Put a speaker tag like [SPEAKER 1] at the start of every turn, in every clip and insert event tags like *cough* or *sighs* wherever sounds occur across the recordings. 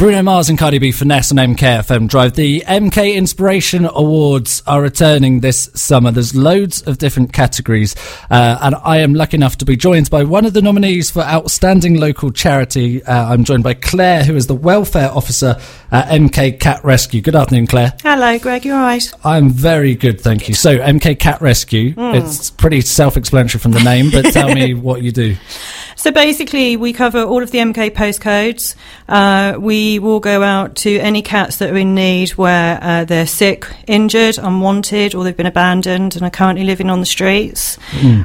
[SPEAKER 1] Bruno Mars and Cardi B Finesse on MKFM Drive. The MK Inspiration Awards are returning this summer. There's loads of different categories, uh, and I am lucky enough to be joined by one of the nominees for Outstanding Local Charity. Uh, I'm joined by Claire, who is the Welfare Officer at MK Cat Rescue. Good afternoon, Claire.
[SPEAKER 2] Hello, Greg. You all right?
[SPEAKER 1] I'm very good, thank you. So, MK Cat Rescue, it's pretty self explanatory from the name, but tell me *laughs* what you do.
[SPEAKER 2] So basically, we cover all of the MK postcodes. Uh, we will go out to any cats that are in need where uh, they're sick, injured, unwanted, or they've been abandoned and are currently living on the streets.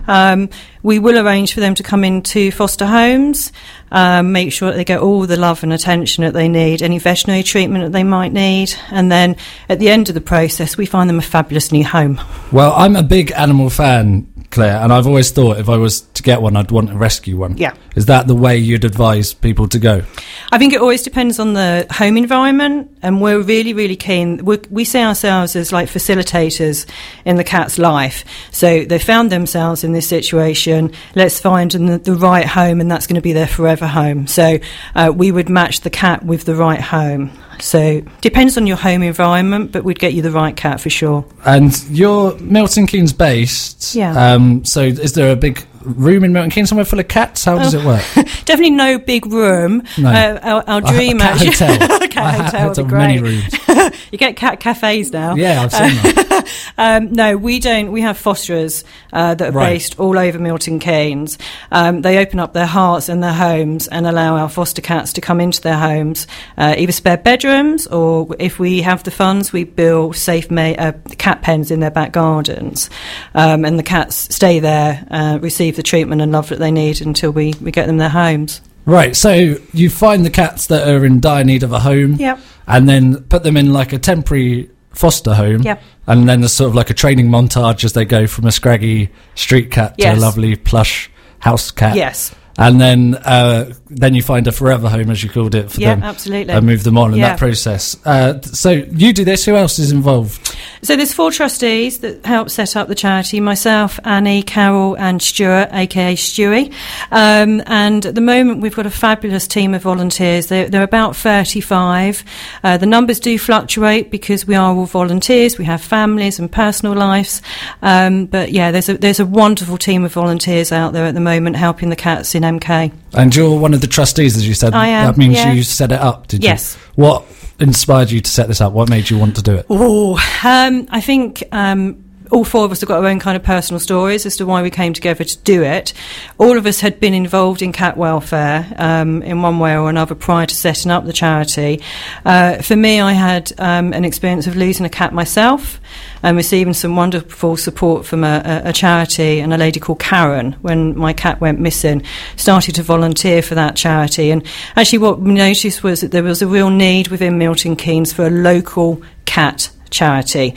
[SPEAKER 2] Um, we will arrange for them to come into foster homes, um, make sure that they get all the love and attention that they need, any veterinary treatment that they might need, and then at the end of the process, we find them a fabulous new home.
[SPEAKER 1] Well, I'm a big animal fan, Claire, and I've always thought if I was to get one, I'd want to rescue one.
[SPEAKER 2] Yeah.
[SPEAKER 1] Is that the way you'd advise people to go?
[SPEAKER 2] I think it always depends on the home environment, and we're really, really keen. we we see ourselves as like facilitators in the cat's life. So they found themselves in this situation. Let's find the, the right home, and that's going to be their forever home. So uh, we would match the cat with the right home. So depends on your home environment, but we'd get you the right cat for sure.
[SPEAKER 1] And you're Milton Keynes based.
[SPEAKER 2] Yeah.
[SPEAKER 1] Um, so is there a big room in Milton Keynes somewhere full of cats? How does
[SPEAKER 2] Oh.
[SPEAKER 1] it work? *laughs*
[SPEAKER 2] Definitely no big room.
[SPEAKER 1] No.
[SPEAKER 2] Uh, our, our dream
[SPEAKER 1] cat
[SPEAKER 2] actually-
[SPEAKER 1] hotel. *laughs*
[SPEAKER 2] cat
[SPEAKER 1] I
[SPEAKER 2] hotel would be
[SPEAKER 1] many
[SPEAKER 2] great.
[SPEAKER 1] rooms. *laughs*
[SPEAKER 2] You get cat cafes now.
[SPEAKER 1] Yeah, I've seen that.
[SPEAKER 2] Um, no, we don't. We have fosterers uh, that are
[SPEAKER 1] Right.
[SPEAKER 2] based all over Milton Keynes. Um, they open up their hearts and their homes and allow our foster cats to come into their homes, uh, either spare bedrooms or if we have the funds, we build safe ma- uh, cat pens in their back gardens. Um, and the cats stay there, uh, receive the treatment and love that they need until we, we get them their homes.
[SPEAKER 1] Right. So you find the cats that are in dire need of a home,
[SPEAKER 2] Yep.
[SPEAKER 1] and then put them in like a temporary foster home.
[SPEAKER 2] Yep.
[SPEAKER 1] And then there's sort of like a training montage as they go from a scraggy street cat to a lovely plush house cat.
[SPEAKER 2] Yes.
[SPEAKER 1] And then, uh, then you find a forever home, as you called it, for
[SPEAKER 2] Yeah,
[SPEAKER 1] them,
[SPEAKER 2] absolutely.
[SPEAKER 1] and move them on in
[SPEAKER 2] Yeah.
[SPEAKER 1] that process. Uh, so you do this. Who else is involved?
[SPEAKER 2] So there's four trustees that help set up the charity: myself, Annie, Carol, and Stuart, aka Stewie. Um, and at the moment, we've got a fabulous team of volunteers. They're, they're about 35. Uh, the numbers do fluctuate because we are all volunteers. We have families and personal lives. Um, but yeah, there's a there's a wonderful team of volunteers out there at the moment helping the cats in MK.
[SPEAKER 1] And you're one of the trustees, as you said.
[SPEAKER 2] I am,
[SPEAKER 1] That means
[SPEAKER 2] yeah.
[SPEAKER 1] you set it up, did
[SPEAKER 2] Yes.
[SPEAKER 1] you? Yes. What inspired you to set this up? What made you want to do it?
[SPEAKER 2] Oh, um, I think um, all four of us have got our own kind of personal stories as to why we came together to do it. All of us had been involved in cat welfare um, in one way or another prior to setting up the charity. Uh, for me, I had um, an experience of losing a cat myself and receiving some wonderful support from a, a, a charity and a lady called Karen when my cat went missing. Started to volunteer for that charity, and actually, what we noticed was that there was a real need within Milton Keynes for a local cat charity.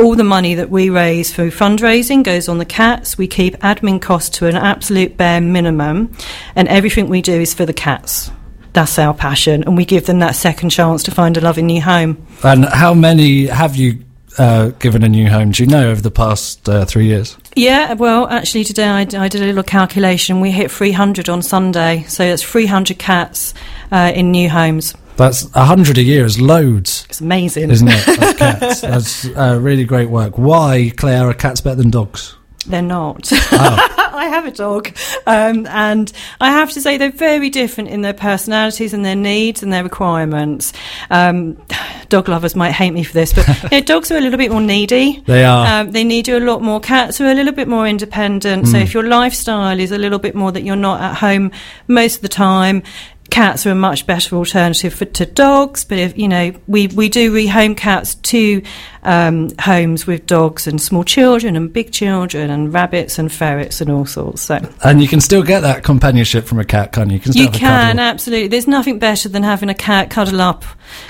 [SPEAKER 2] All the money that we raise through fundraising goes on the cats. We keep admin costs to an absolute bare minimum, and everything we do is for the cats. That's our passion, and we give them that second chance to find a loving new home.
[SPEAKER 1] And how many have you uh, given a new home? Do you know over the past uh, three years?
[SPEAKER 2] Yeah, well, actually, today I did a little calculation. We hit 300 on Sunday, so that's 300 cats uh, in new homes.
[SPEAKER 1] That's a hundred a year is loads,
[SPEAKER 2] It's amazing.
[SPEAKER 1] isn't it? *laughs* Of cats. That's uh, really great work. Why, Claire, are cats better than dogs?
[SPEAKER 2] They're not.
[SPEAKER 1] Oh. *laughs*
[SPEAKER 2] I have a dog, um, and I have to say they're very different in their personalities and their needs and their requirements. Um, *sighs* dog lovers might hate me for this, but *laughs* you know, dogs are a little bit more needy.
[SPEAKER 1] They are.
[SPEAKER 2] Um, they need you a lot more. Cats are a little bit more independent. So
[SPEAKER 1] Mm.
[SPEAKER 2] if your lifestyle is a little bit more that you're not at home most of the time. Cats are a much better alternative for, to dogs, but if you know, we, we do rehome cats to um, homes with dogs and small children and big children and rabbits and ferrets and all sorts. So
[SPEAKER 1] and you can still get that companionship from a cat, can't you? You can
[SPEAKER 2] you can absolutely. There's nothing better than having a cat cuddle up,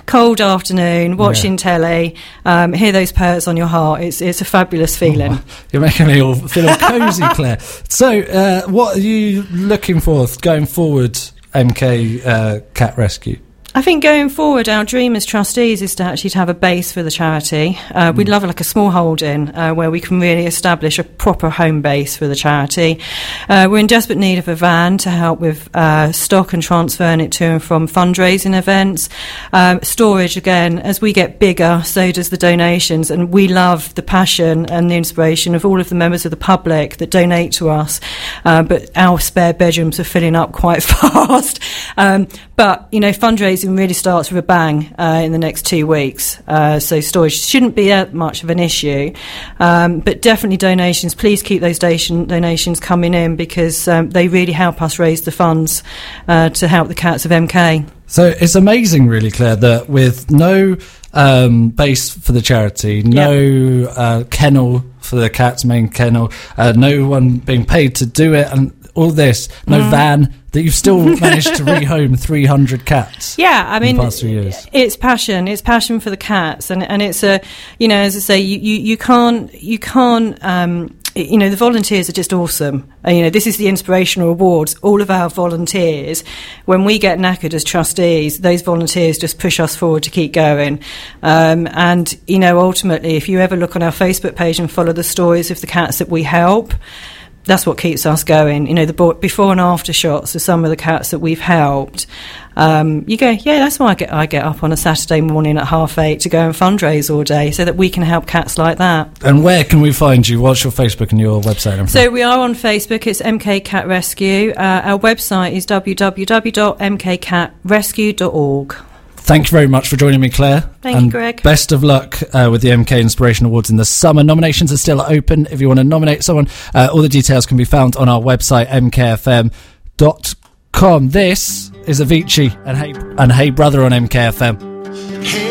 [SPEAKER 2] cold afternoon, watching telly, um, hear those purrs on your heart. It's it's a fabulous feeling. *laughs*
[SPEAKER 1] You're making me all feel all cosy, Claire. So, uh, what are you looking for going forward, MK uh, Cat Rescue?
[SPEAKER 2] I think going forward, our dream as trustees is to actually to have a base for the charity. Uh, we'd love like a small holding uh, where we can really establish a proper home base for the charity. Uh, we're in desperate need of a van to help with uh, stock and transferring it to and from fundraising events. Um, storage, again, as we get bigger, so does the donations, and we love the passion and the inspiration of all of the members of the public that donate to us. Uh, but our spare bedrooms are filling up quite *laughs* fast. Um, but you know, fundraising really starts with a bang uh, in the next two weeks. Uh, so storage shouldn't be that much of an issue. Um, but definitely donations. Please keep those donation, donations coming in because um, they really help us raise the funds uh, to help the cats of MK.
[SPEAKER 1] So it's amazing, really, Claire, that with no um, base for the charity, no uh, kennel for the cat's main kennel, uh, no one being paid to do it, and all this, no
[SPEAKER 2] Mm.
[SPEAKER 1] van, that you've still *laughs* managed to rehome 300 cats.
[SPEAKER 2] Yeah, I mean,
[SPEAKER 1] the past three years.
[SPEAKER 2] it's passion. It's passion for the cats, and and it's a, you know, as I say, you you, you can't you can't. Um, you know the volunteers are just awesome. Uh, you know this is the inspirational awards. All of our volunteers, when we get knackered as trustees, those volunteers just push us forward to keep going. Um, and you know ultimately, if you ever look on our Facebook page and follow the stories of the cats that we help, that's what keeps us going. You know, the before and after shots of some of the cats that we've helped. Um, you go, yeah, that's why I get I get up on a Saturday morning at half eight to go and fundraise all day, so that we can help cats like that.
[SPEAKER 1] And where can we find you? What's your Facebook and your website?
[SPEAKER 2] So we are on Facebook. It's MK Cat Rescue. Uh, our website is www.mkcatrescue.org.
[SPEAKER 1] Thank you very much for joining me, Claire.
[SPEAKER 2] Thank you, Greg.
[SPEAKER 1] Best of luck uh, with the MK Inspiration Awards in the summer. Nominations are still open. If you want to nominate someone, uh, all the details can be found on our website, mkfm.com. This is Avicii and Hey, and hey Brother on MKFM.
[SPEAKER 3] Hey